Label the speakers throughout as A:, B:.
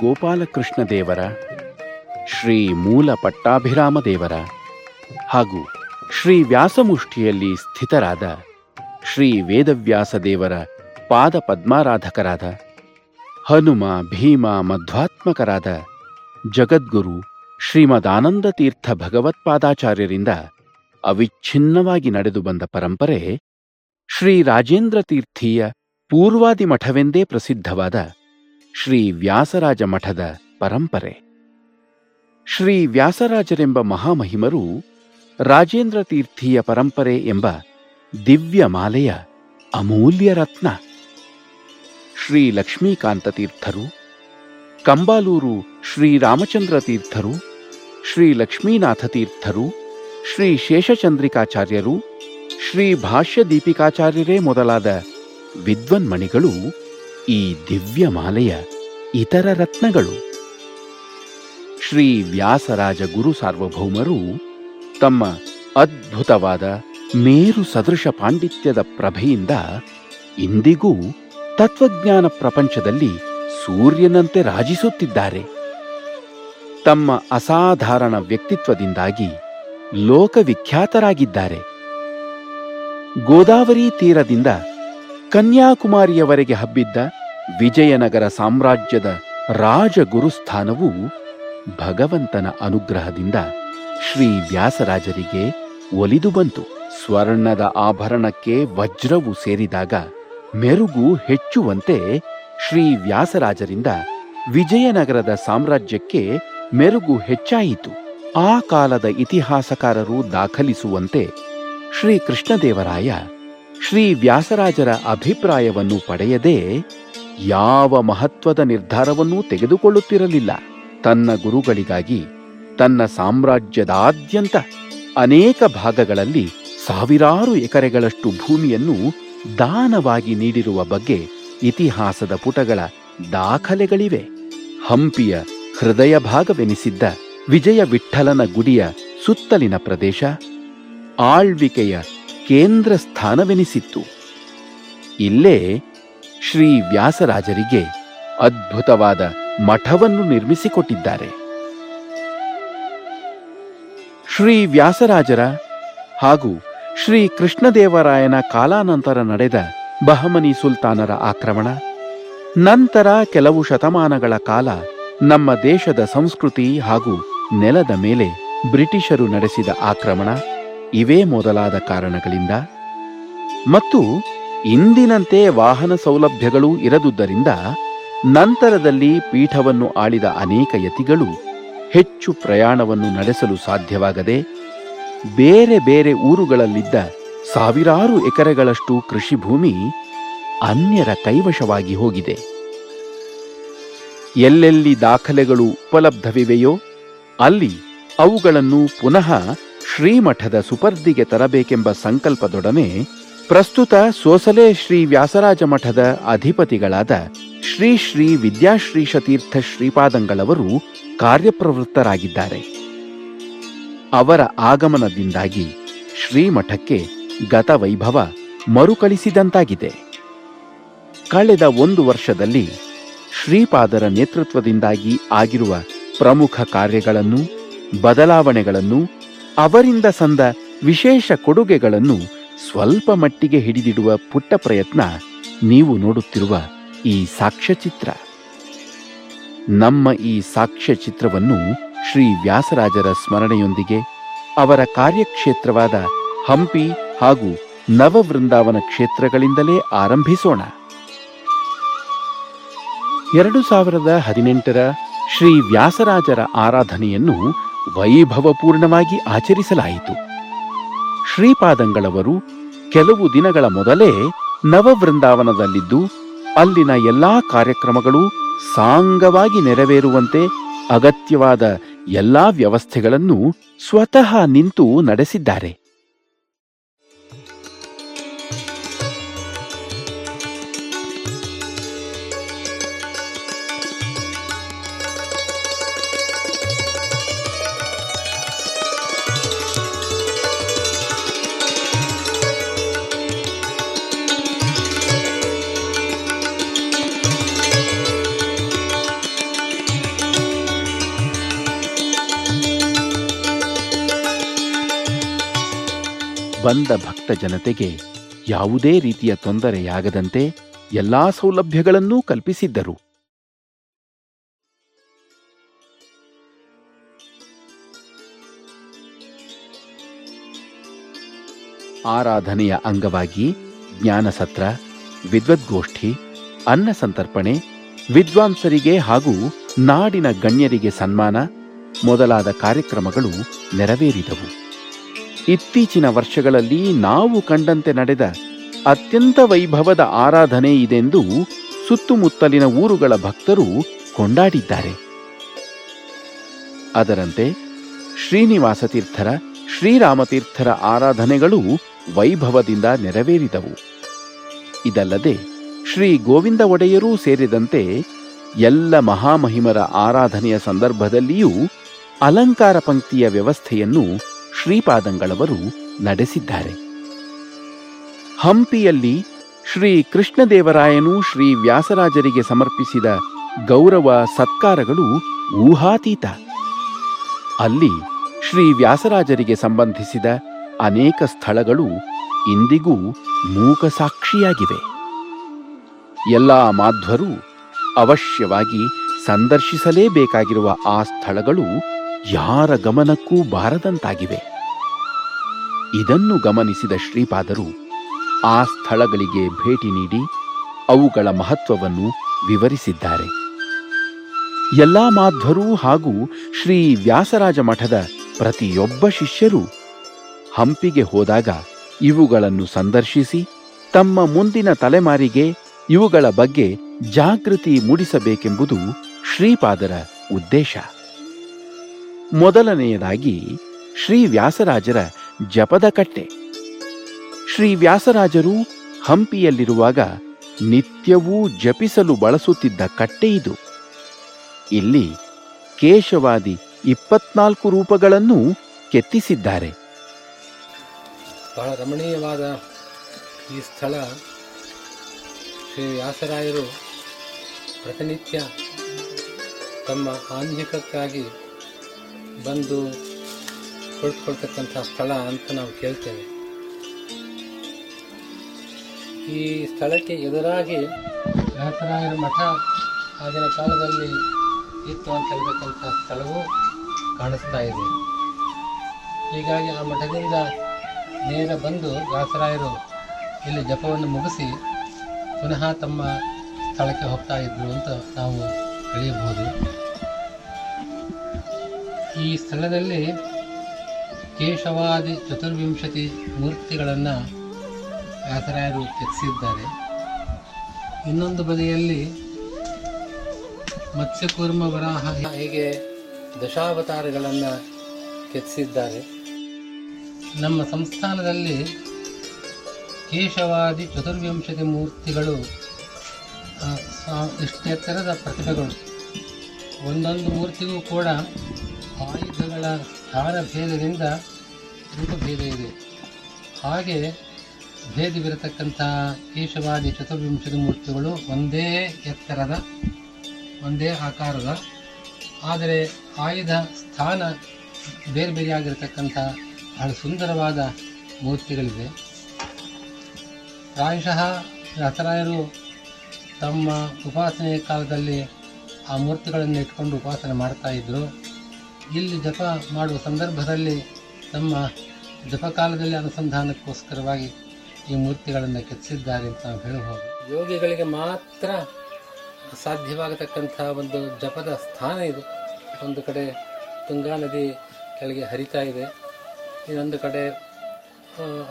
A: ಗೋಪಾಲಕೃಷ್ಣ ದೇವರ, ಶ್ರೀ ಮೂಲ ಪಟ್ಟಾಭಿರಾಮ ದೇವರ ಹಾಗೂ ಶ್ರೀ ವ್ಯಾಸಮುಷ್ಠಿಯಲ್ಲಿ ಸ್ಥಿತರಾದ ಶ್ರೀ ವೇದವ್ಯಾಸ ದೇವರ ಪಾದ ಪದ್ಮಾರಾಧಕರಾದ ಹನುಮ ಭೀಮ ಮಧ್ವಾತ್ಮಕರಾದ ಜಗದ್ಗುರು ಶ್ರೀಮದಾನಂದ ತೀರ್ಥ ಭಗವತ್ಪಾದಾಚಾರ್ಯರಿಂದ ಅವಿಚ್ಛಿನ್ನವಾಗಿ ನಡೆದು ಬಂದ ಪರಂಪರೆ ಶ್ರೀ ರಾಜೇಂದ್ರ ತೀರ್ಥೀಯ ಪೂರ್ವಾದಿ ಮಠವೆಂದೇ ಪ್ರಸಿದ್ಧವಾದ ಶ್ರೀ ವ್ಯಾಸರಾಜ ಮಠದ ಪರಂಪರೆ. ಶ್ರೀ ವ್ಯಾಸರಾಜರೆಂಬ ಮಹಾಮಹಿಮರು ರಾಜೇಂದ್ರ ತೀರ್ಥೀಯ ಪರಂಪರೆ ಎಂಬ ದಿವ್ಯ ಮಾಲೆಯ ಅಮೂಲ್ಯ ರತ್ನ. ಶ್ರೀ ಲಕ್ಷ್ಮೀಕಾಂತ ತೀರ್ಥರು, ಕಂಬಾಲೂರು ಶ್ರೀರಾಮಚಂದ್ರ ತೀರ್ಥರು, ಶ್ರೀ ಲಕ್ಷ್ಮೀನಾಥ ತೀರ್ಥರು, ಶ್ರೀ ಶೇಷಚಂದ್ರಿಕಾಚಾರ್ಯರು, ಶ್ರೀ ಭಾಷ್ಯ ದೀಪಿಕಾಚಾರ್ಯರೇ ಮೊದಲಾದ ವಿದ್ವನ್ಮಣಿಗಳು ಈ ದಿವ್ಯ ಮಾಲೆಯ ಇತರ ರತ್ನಗಳು. ಶ್ರೀ ವ್ಯಾಸರಾಜ ಗುರು ಸಾರ್ವಭೌಮರು ತಮ್ಮ ಅದ್ಭುತವಾದ ಮೇರು ಸದೃಶ ಪಾಂಡಿತ್ಯದ ಪ್ರಭೆಯಿಂದ ಇಂದಿಗೂ ತತ್ವಜ್ಞಾನ ಪ್ರಪಂಚದಲ್ಲಿ ಸೂರ್ಯನಂತೆ ರಾಜಿಸುತ್ತಿದ್ದಾರೆ. ತಮ್ಮ ಅಸಾಧಾರಣ ವ್ಯಕ್ತಿತ್ವದಿಂದಾಗಿ ಲೋಕವಿಖ್ಯಾತರಾಗಿದ್ದಾರೆ. ಗೋದಾವರಿ ತೀರದಿಂದ ಕನ್ಯಾಕುಮಾರಿಯವರೆಗೆ ಹಬ್ಬಿದ್ದ ವಿಜಯನಗರ ಸಾಮ್ರಾಜ್ಯದ ರಾಜಗುರುಸ್ಥಾನವು ಭಗವಂತನ ಅನುಗ್ರಹದಿಂದ ಶ್ರೀ ವ್ಯಾಸರಾಜರಿಗೆ ಒಲಿದು ಬಂತು. ಸ್ವರ್ಣದ ಆಭರಣಕ್ಕೆ ವಜ್ರವು ಸೇರಿದಾಗ ಮೆರುಗು ಹೆಚ್ಚುವಂತೆ ಶ್ರೀ ವ್ಯಾಸರಾಜರಿಂದ ವಿಜಯನಗರದ ಸಾಮ್ರಾಜ್ಯಕ್ಕೆ ಮೆರುಗು ಹೆಚ್ಚಾಯಿತು. ಆ ಕಾಲದ ಇತಿಹಾಸಕಾರರು ದಾಖಲಿಸುವಂತೆ ಶ್ರೀ ಕೃಷ್ಣದೇವರಾಯ ಶ್ರೀ ವ್ಯಾಸರಾಜರ ಅಭಿಪ್ರಾಯವನ್ನು ಪಡೆಯದೆ ಯಾವ ಮಹತ್ವದ ನಿರ್ಧಾರವನ್ನೂ ತೆಗೆದುಕೊಳ್ಳುತ್ತಿರಲಿಲ್ಲ. ತನ್ನ ಗುರುಗಳಿಗಾಗಿ, ತನ್ನ ಸಾಮ್ರಾಜ್ಯದಾದ್ಯಂತ ಅನೇಕ ಭಾಗಗಳಲ್ಲಿ ಸಾವಿರಾರು ಎಕರೆಗಳಷ್ಟು ಭೂಮಿಯನ್ನು ದಾನವಾಗಿ ನೀಡಿರುವ ಬಗ್ಗೆ ಇತಿಹಾಸದ ಪುಟಗಳ ದಾಖಲೆಗಳಿವೆ. ಹಂಪಿಯ ಹೃದಯ ಭಾಗವೆನಿಸಿದ್ದ ವಿಜಯ ವಿಠ್ಠಲನ ಗುಡಿಯ ಸುತ್ತಲಿನ ಪ್ರದೇಶ, ಆಳ್ವಿಕೆಯ ಕೇಂದ್ರ ಸ್ಥಾನವೆನಿಸಿತ್ತು. ಇಲ್ಲೇ ಶ್ರೀ ವ್ಯಾಸರಾಜರಿಗೆ ಅದ್ಭುತವಾದ ಮಠವನ್ನು ನಿರ್ಮಿಸಿಕೊಟ್ಟಿದ್ದಾರೆ. ಶ್ರೀ ವ್ಯಾಸರಾಜರ ಹಾಗೂ ಶ್ರೀ ಕೃಷ್ಣದೇವರಾಯನ ಕಾಲಾನಂತರ ನಡೆದ ಬಹಮನಿ ಸುಲ್ತಾನರ ಆಕ್ರಮಣ, ನಂತರ ಕೆಲವು ಶತಮಾನಗಳ ಕಾಲ ನಮ್ಮ ದೇಶದ ಸಂಸ್ಕೃತಿ ಹಾಗೂ ನೆಲದ ಮೇಲೆ ಬ್ರಿಟಿಷರು ನಡೆಸಿದ ಆಕ್ರಮಣ ಇವೇ ಮೊದಲಾದ ಕಾರಣಗಳಿಂದ ಮತ್ತು ಇಂದಿನಂತೆ ವಾಹನ ಸೌಲಭ್ಯಗಳು ಇರದುದರಿಂದ ನಂತರದಲ್ಲಿ ಪೀಠವನ್ನು ಆಳಿದ ಅನೇಕ ಯತಿಗಳು ಹೆಚ್ಚು ಪ್ರಯಾಣವನ್ನು ನಡೆಸಲು ಸಾಧ್ಯವಾಗದೆ ಬೇರೆ ಬೇರೆ ಊರುಗಳಲ್ಲಿದ್ದ ಸಾವಿರಾರು ಎಕರೆಗಳಷ್ಟು ಕೃಷಿ ಭೂಮಿ ಅನ್ಯರ ಕೈವಶವಾಗಿ ಹೋಗಿದೆ. ಎಲ್ಲೆಲ್ಲಿ ದಾಖಲೆಗಳು ಉಪಲಬ್ಧವಿವೆಯೋ ಅಲ್ಲಿ ಅವುಗಳನ್ನು ಪುನಃ ಶ್ರೀಮಠದ ಸುಪರ್ದಿಗೆ ತರಬೇಕೆಂಬ ಸಂಕಲ್ಪದೊಡನೆ ಪ್ರಸ್ತುತ ಸೋಸಲೆ ಶ್ರೀ ವ್ಯಾಸರಾಜ ಮಠದ ಅಧಿಪತಿಗಳಾದ ಶ್ರೀ ಶ್ರೀ ವಿದ್ಯಾಶ್ರೀ ಶತೀರ್ಥ ಶ್ರೀಪಾದಂಗಳವರು ಕಾರ್ಯಪ್ರವೃತ್ತರಾಗಿದ್ದಾರೆ. ಅವರ ಆಗಮನದಿಂದಾಗಿ ಶ್ರೀಮಠಕ್ಕೆ ಗತವೈಭವ ಮರುಕಳಿಸಿದಂತಾಗಿದೆ. ಕಳೆದ ಒಂದು ವರ್ಷದಲ್ಲಿ ಶ್ರೀಪಾದರ ನೇತೃತ್ವದಿಂದಾಗಿ ಆಗಿರುವ ಪ್ರಮುಖ ಕಾರ್ಯಗಳನ್ನು, ಬದಲಾವಣೆಗಳನ್ನು ಅವರಿಂದ ಸಂದ ವಿಶೇಷ ಕೊಡುಗೆಗಳನ್ನು ಸ್ವಲ್ಪ ಮಟ್ಟಿಗೆ ಹಿಡಿದಿಡುವ ಪುಟ್ಟ ಪ್ರಯತ್ನ ನೀವು ನೋಡುತ್ತಿರುವ ಈ ಸಾಕ್ಷ್ಯಚಿತ್ರ. ನಮ್ಮ ಈ ಸಾಕ್ಷ್ಯಚಿತ್ರವನ್ನು ಶ್ರೀ ವ್ಯಾಸರಾಜರ ಸ್ಮರಣೆಯೊಂದಿಗೆ ಅವರ ಕಾರ್ಯಕ್ಷೇತ್ರವಾದ ಹಂಪಿ ಹಾಗೂ ನವವೃಂದಾವನ ಕ್ಷೇತ್ರಗಳಿಂದಲೇ ಆರಂಭಿಸೋಣ. ಎರಡು ಸಾವಿರದ ಹದಿನೆಂಟರ ಶ್ರೀ ವ್ಯಾಸರಾಜರ ಆರಾಧನೆಯನ್ನು ವೈಭವಪೂರ್ಣವಾಗಿ ಆಚರಿಸಲಾಯಿತು. ಶ್ರೀಪಾದಂಗಳವರು ಕೆಲವು ದಿನಗಳ ಮೊದಲೇ ನವವೃಂದಾವನದಲ್ಲಿದ್ದು ಅಲ್ಲಿನ ಎಲ್ಲಾ ಕಾರ್ಯಕ್ರಮಗಳು ಸಾಂಗವಾಗಿ ನೆರವೇರುವಂತೆ ಅಗತ್ಯವಾದ ಎಲ್ಲಾ ವ್ಯವಸ್ಥೆಗಳನ್ನು ಸ್ವತಃ ನಿಂತು ನಡೆಸಿದ್ದಾರೆ. ಬಂದ ಭಕ್ತ ಜನತೆಗೆ ಯಾವುದೇ ರೀತಿಯ ತೊಂದರೆಯಾಗದಂತೆ ಎಲ್ಲಾ ಸೌಲಭ್ಯಗಳನ್ನೂ ಕಲ್ಪಿಸಿದ್ದರು. ಆರಾಧನೆಯ ಅಂಗವಾಗಿ ಜ್ಞಾನಸತ್ರ, ವಿದ್ವದ್ಗೋಷ್ಠಿ, ಅನ್ನ ಸಂತರ್ಪಣೆ, ವಿದ್ವಾಂಸರಿಗೆ ಹಾಗೂ ನಾಡಿನ ಗಣ್ಯರಿಗೆ ಸನ್ಮಾನ ಮೊದಲಾದ ಕಾರ್ಯಕ್ರಮಗಳು ನೆರವೇರಿದವು. ಇತ್ತೀಚಿನ ವರ್ಷಗಳಲ್ಲಿ ನಾವು ಕಂಡಂತೆ ನಡೆದ ಅತ್ಯಂತ ವೈಭವದ ಆರಾಧನೆ ಇದೆಂದು ಸುತ್ತಮುತ್ತಲಿನ ಊರುಗಳ ಭಕ್ತರು ಕೊಂಡಾಡಿದ್ದಾರೆ. ಅದರಂತೆ ಶ್ರೀನಿವಾಸ ತೀರ್ಥರ ಶ್ರೀರಾಮತೀರ್ಥರ ಆರಾಧನೆಗಳು ವೈಭವದಿಂದ ನೆರವೇರಿದವು. ಇದಲ್ಲದೆ ಶ್ರೀ ಗೋವಿಂದ ಒಡೆಯರೂ ಸೇರಿದಂತೆ ಎಲ್ಲ ಮಹಾಮಹಿಮರ ಆರಾಧನೆಯ ಸಂದರ್ಭದಲ್ಲಿಯೂ ಅಲಂಕಾರ ಪಂಕ್ತಿಯ ವ್ಯವಸ್ಥೆಯನ್ನು ಶ್ರೀಪಾದಂಗಳವರು ನಡೆಸಿದ್ದಾರೆ. ಹಂಪಿಯಲ್ಲಿ ಶ್ರೀ ಕೃಷ್ಣದೇವರಾಯನು ಶ್ರೀ ವ್ಯಾಸರಾಜರಿಗೆ ಸಮರ್ಪಿಸಿದ ಗೌರವ ಸತ್ಕಾರಗಳು ಊಹಾತೀತ. ಅಲ್ಲಿ ಶ್ರೀ ವ್ಯಾಸರಾಜರಿಗೆ ಸಂಬಂಧಿಸಿದ ಅನೇಕ ಸ್ಥಳಗಳು ಇಂದಿಗೂ ಮೂಕ ಸಾಕ್ಷಿಯಾಗಿವೆ ಎಲ್ಲ ಮಾಧ್ವರು ಅವಶ್ಯವಾಗಿ ಸಂದರ್ಶಿಸಲೇಬೇಕಾಗಿರುವ ಆ ಸ್ಥಳಗಳು ಯಾರ ಗಮನಕ್ಕೂ ಬಾರದಂತಾಗಿವೆ. ಇದನ್ನು ಗಮನಿಸಿದ ಶ್ರೀಪಾದರು ಆ ಸ್ಥಳಗಳಿಗೆ ಭೇಟಿ ನೀಡಿ ಅವುಗಳ ಮಹತ್ವವನ್ನು ವಿವರಿಸಿದ್ದಾರೆ. ಎಲ್ಲಾ ಮಾಧ್ವರು ಹಾಗೂ ಶ್ರೀ ವ್ಯಾಸರಾಜ ಮಠದ ಪ್ರತಿಯೊಬ್ಬ ಶಿಷ್ಯರು ಹಂಪಿಗೆ ಹೋದಾಗ ಇವುಗಳನ್ನು ಸಂದರ್ಶಿಸಿ ತಮ್ಮ ಮುಂದಿನ ತಲೆಮಾರಿಗೆ ಇವುಗಳ ಬಗ್ಗೆ ಜಾಗೃತಿ ಮೂಡಿಸಬೇಕೆಂಬುದು ಶ್ರೀಪಾದರ ಉದ್ದೇಶ. ಮೊದಲನೆಯದಾಗಿ ಶ್ರೀ ವ್ಯಾಸರಾಜರ ಜಪದ ಕಟ್ಟೆ. ಶ್ರೀ ವ್ಯಾಸರಾಜರು ಹಂಪಿಯಲ್ಲಿರುವಾಗ ನಿತ್ಯವೂ ಜಪಿಸಲು ಬಳಸುತ್ತಿದ್ದ ಕಟ್ಟೆ ಇದು. ಇಲ್ಲಿ ಕೇಶವಾದಿ ಇಪ್ಪತ್ನಾಲ್ಕು ರೂಪಗಳನ್ನು ಕೆತ್ತಿಸಿದ್ದಾರೆ.
B: ಬಹಳ ರಮಣೀಯವಾದ ಈ ಸ್ಥಳ ಶ್ರೀ ವ್ಯಾಸರಾಯರು ಪ್ರತಿನಿತ್ಯ ತಮ್ಮ ಆನ್ಹಿಕಕ್ಕಾಗಿ ಬಂದು ಕುಳಿತುಕೊಳ್ತಕ್ಕಂಥ ಸ್ಥಳ ಅಂತ ನಾವು ಕೇಳ್ತೇವೆ. ಈ ಸ್ಥಳಕ್ಕೆ ಎದುರಾಗಿ ವ್ಯಾಸರಾಯರ ಮಠ ಆಗಿನ ಕಾಲದಲ್ಲಿ ಇತ್ತು ಅಂತ ಹೇಳ್ತಕ್ಕಂಥ ಸ್ಥಳವೂ ಕಾಣಿಸ್ತಾ ಇದೆ. ಹೀಗಾಗಿ ಆ ಮಠದಿಂದ ನೇರ ಬಂದು ವ್ಯಾಸರಾಯರು ಇಲ್ಲಿ ಜಪವನ್ನು ಮುಗಿಸಿ ಪುನಃ ತಮ್ಮ ಸ್ಥಳಕ್ಕೆ ಹೋಗ್ತಾ ಇದ್ರು ಅಂತ ನಾವು ತಿಳಿಯಬಹುದು. ಈ ಸ್ಥಳದಲ್ಲಿ ಕೇಶವಾದಿ ಚತುರ್ವಿಂಶತಿ ಮೂರ್ತಿಗಳನ್ನು ವ್ಯಾಸರಾಯರು ಕೆತ್ತಿಸಿದ್ದಾರೆ. ಇನ್ನೊಂದು ಬದಿಯಲ್ಲಿ ಮತ್ಸ್ಯಕೂರ್ಮ ವರಾಹ ಹೀಗೆ ದಶಾವತಾರಗಳನ್ನು ಕೆತ್ತಿಸಿದ್ದಾರೆ. ನಮ್ಮ ಸಂಸ್ಥಾನದಲ್ಲಿ ಕೇಶವಾದಿ ಚತುರ್ವಿಂಶತಿ ಮೂರ್ತಿಗಳು ಇಷ್ಟೆತ್ತರದ ಪ್ರತಿಭೆಗಳು. ಒಂದೊಂದು ಮೂರ್ತಿಗೂ ಕೂಡ ಆಯುಧಗಳ ಸ್ಥಾನ ಭೇದದಿಂದ ರೂಪಭೇದ ಇದೆ. ಹಾಗೆ ಭೇದವಿರತಕ್ಕಂಥ ಕೇಶವಾದಿ ಚತುರ್ವಿಂಶದ ಮೂರ್ತಿಗಳು ಒಂದೇ ಎತ್ತರದ, ಒಂದೇ ಆಕಾರದ, ಆದರೆ ಆಯುಧ ಸ್ಥಾನ ಬೇರೆ ಬೇರೆಯಾಗಿರತಕ್ಕಂಥ ಬಹಳ ಸುಂದರವಾದ ಮೂರ್ತಿಗಳಿವೆ. ಪ್ರಾಯಶಃ ರಥರಾಯರು ತಮ್ಮ ಉಪಾಸನೆಯ ಕಾಲದಲ್ಲಿ ಆ ಮೂರ್ತಿಗಳನ್ನು ಇಟ್ಕೊಂಡು ಉಪಾಸನೆ ಮಾಡ್ತಾ ಇದ್ದರು ಇಲ್ಲಿ ಜಪ ಮಾಡುವ ಸಂದರ್ಭದಲ್ಲಿ ತಮ್ಮ ಜಪಕಾಲದಲ್ಲಿ ಅನುಸಂಧಾನಕ್ಕೋಸ್ಕರವಾಗಿ ಈ ಮೂರ್ತಿಗಳನ್ನು ಕೆತ್ತಿಸಿದ್ದಾರೆ ಅಂತ ನಾವು ಹೇಳಬಹುದು ಯೋಗಿಗಳಿಗೆ ಮಾತ್ರ ಸಾಧ್ಯವಾಗತಕ್ಕಂಥ ಒಂದು ಜಪದ ಸ್ಥಾನ ಇದು. ಒಂದು ಕಡೆ ತುಂಗಾ ನದಿ ಕೆಳಗೆ ಹರಿತಾ ಇದೆ. ಇನ್ನೊಂದು ಕಡೆ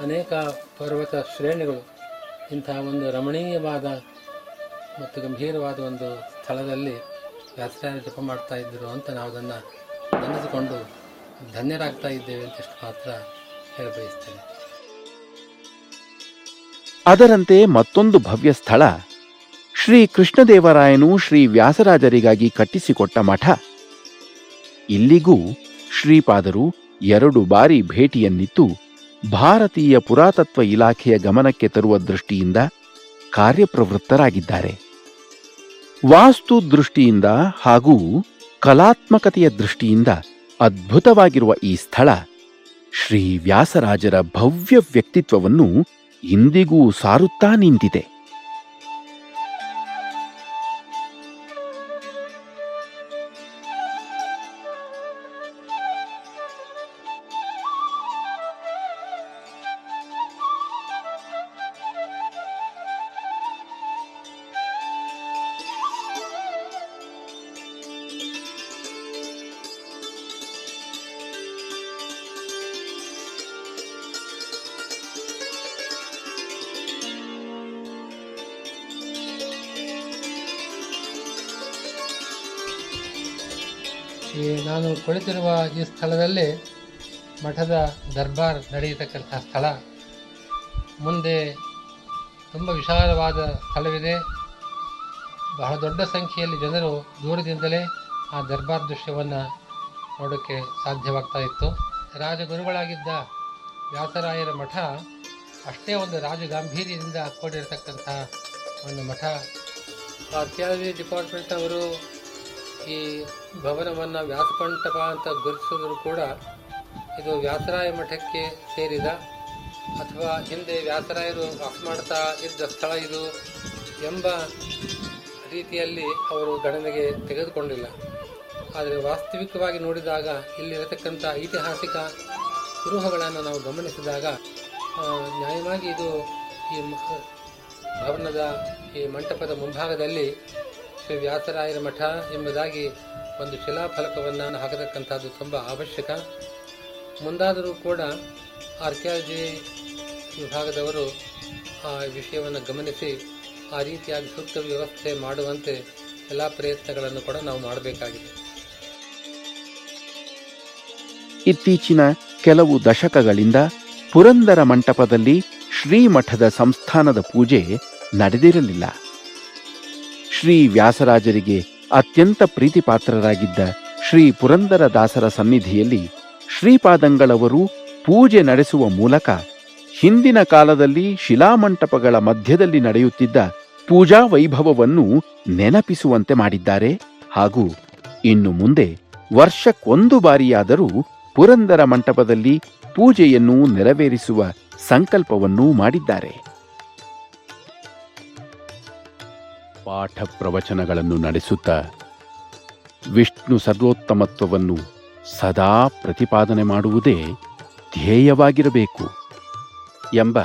B: ಅನೇಕ ಪರ್ವತ ಶ್ರೇಣಿಗಳು ಇಂತಹ ಒಂದು ರಮಣೀಯವಾದ ಮತ್ತು ಗಂಭೀರವಾದ ಒಂದು ಸ್ಥಳದಲ್ಲಿ ವ್ಯಾಸರಾಯರು ಜಪ ಮಾಡ್ತಾ ಇದ್ದರು ಅಂತ ನಾವು ನೆನೆದುಕೊಂಡು ಧನ್ಯರಾಗ್ತಾ ಇದ್ದೇವೆ ಅಂತ ಇಷ್ಟು ಮಾತ್ರ ಹೇಳಬಯಸ್ತೇನೆ
A: ಅದರಂತೆ ಮತ್ತೊಂದು ಭವ್ಯ ಸ್ಥಳ, ಶ್ರೀ ಕೃಷ್ಣದೇವರಾಯನು ಶ್ರೀ ವ್ಯಾಸರಾಜರಿಗಾಗಿ ಕಟ್ಟಿಸಿಕೊಟ್ಟ ಮಠ. ಇಲ್ಲಿಗೂ ಶ್ರೀಪಾದರು ಎರಡು ಬಾರಿ ಭೇಟಿಯನ್ನಿತ್ತು ಭಾರತೀಯ ಪುರಾತತ್ವ ಇಲಾಖೆಯ ಗಮನಕ್ಕೆ ತರುವ ದೃಷ್ಟಿಯಿಂದ ಕಾರ್ಯಪ್ರವೃತ್ತರಾಗಿದ್ದಾರೆ. ವಾಸ್ತು ದೃಷ್ಟಿಯಿಂದ ಹಾಗೂ ಕಲಾತ್ಮಕತೆಯ ದೃಷ್ಟಿಯಿಂದ ಅದ್ಭುತವಾಗಿರುವ ಈ ಸ್ಥಳ ಶ್ರೀ ವ್ಯಾಸರಾಜರ ಭವ್ಯ ವ್ಯಕ್ತಿತ್ವವನ್ನು ಇಂದಿಗೂ ಸಾರುತ್ತಾ ನಿಂತಿದೆ.
B: ಈ ನಾನು ಕುಳಿತಿರುವ ಈ ಸ್ಥಳದಲ್ಲಿ ಮಠದ ದರ್ಬಾರ್ ನಡೆಯತಕ್ಕಂಥ ಸ್ಥಳ. ಮುಂದೆ ತುಂಬ ವಿಶಾಲವಾದ ಸ್ಥಳವಿದೆ. ಬಹಳ ದೊಡ್ಡ ಸಂಖ್ಯೆಯಲ್ಲಿ ಜನರು ದೂರದಿಂದಲೇ ಆ ದರ್ಬಾರ್ ದೃಶ್ಯವನ್ನು ನೋಡೋಕ್ಕೆ ಸಾಧ್ಯವಾಗ್ತಾ ಇತ್ತು. ರಾಜಗುರುಗಳಾಗಿದ್ದ ವ್ಯಾಸರಾಯರ ಮಠ ಅಷ್ಟೇ ಒಂದು ರಾಜಗಾಂಭೀರ್ಯದಿಂದ ಕೂಡಿರತಕ್ಕಂಥ ಒಂದು ಮಠ. ಆರ್ಕಿಯಾಲಜಿ ಡಿಪಾರ್ಟ್ಮೆಂಟ್ ಅವರು ಈ ಭವನವನ್ನು ವ್ಯಾಸಮಂಟಪ ಅಂತ ಗುರುತಿಸಿದ್ರು ಕೂಡ ಇದು ವ್ಯಾಸರಾಯ ಮಠಕ್ಕೆ ಸೇರಿದ ಅಥವಾ ಹಿಂದೆ ವ್ಯಾಸರಾಯರು ವಾಸ ಮಾಡ್ತಾ ಇದ್ದ ಸ್ಥಳ ಇದು ಎಂಬ ರೀತಿಯಲ್ಲಿ ಅವರು ಗಣನೆಗೆ ತೆಗೆದುಕೊಂಡಿಲ್ಲ. ಆದರೆ ವಾಸ್ತವಿಕವಾಗಿ ನೋಡಿದಾಗ ಇಲ್ಲಿರತಕ್ಕಂಥ ಐತಿಹಾಸಿಕ ಗೃಹಗಳನ್ನು ನಾವು ಗಮನಿಸಿದಾಗ ನ್ಯಾಯವಾಗಿ ಇದು ಈ ಭವನದ ಈ ಮಂಟಪದ ಮುಂಭಾಗದಲ್ಲಿ ಶ್ರೀ ವ್ಯಾಸರಾಯರ ಮಠ ಎಂಬುದಾಗಿ ಒಂದು ಶಿಲಾಫಲಕವನ್ನು ಹಾಕತಕ್ಕಂಥದ್ದು ತುಂಬ ಅವಶ್ಯಕ. ಮುಂದಾದರೂ ಕೂಡ ಆರ್ಕಿಯಾಲಜಿ ವಿಭಾಗದವರು ಆ ವಿಷಯವನ್ನು ಗಮನಿಸಿ ಆ ರೀತಿಯಾಗಿ ಸೂಕ್ತ ವ್ಯವಸ್ಥೆ ಮಾಡುವಂತೆ ಎಲ್ಲ ಪ್ರಯತ್ನಗಳನ್ನು ಕೂಡ ನಾವು ಮಾಡಬೇಕಾಗಿದೆ.
A: ಇತ್ತೀಚಿನ ಕೆಲವು ದಶಕಗಳಿಂದ ಪುರಂದರ ಮಂಟಪದಲ್ಲಿ ಶ್ರೀಮಠದ ಸಂಸ್ಥಾನದ ಪೂಜೆ ನಡೆದಿರಲಿಲ್ಲ. ಶ್ರೀ ವ್ಯಾಸರಾಜರಿಗೆ ಅತ್ಯಂತ ಪ್ರೀತಿಪಾತ್ರರಾಗಿದ್ದ ಶ್ರೀ ಪುರಂದರ ದಾಸರ ಸನ್ನಿಧಿಯಲ್ಲಿ ಶ್ರೀಪಾದಂಗಳವರು ಪೂಜೆ ನಡೆಸುವ ಮೂಲಕ ಹಿಂದಿನ ಕಾಲದಲ್ಲಿ ಶಿಲಾಮಂಟಪಗಳ ಮಧ್ಯದಲ್ಲಿ ನಡೆಯುತ್ತಿದ್ದ ಪೂಜಾ ವೈಭವವನ್ನು ನೆನಪಿಸುವಂತೆ ಮಾಡಿದ್ದಾರೆ. ಹಾಗೂ ಇನ್ನು ಮುಂದೆ ವರ್ಷಕ್ಕೊಂದು ಬಾರಿಯಾದರೂ ಪುರಂದರ ಮಂಟಪದಲ್ಲಿ ಪೂಜೆಯನ್ನು ನೆರವೇರಿಸುವ ಸಂಕಲ್ಪವನ್ನೂ ಮಾಡಿದ್ದಾರೆ. ಪಾಠ ಪ್ರವಚನಗಳನ್ನು ನಡೆಸುತ್ತಾ ವಿಷ್ಣು ಸರ್ವೋತ್ತಮತ್ವವನ್ನು ಸದಾ ಪ್ರತಿಪಾದನೆ ಮಾಡುವುದೇ ಧ್ಯೇಯವಾಗಿರಬೇಕು ಎಂಬ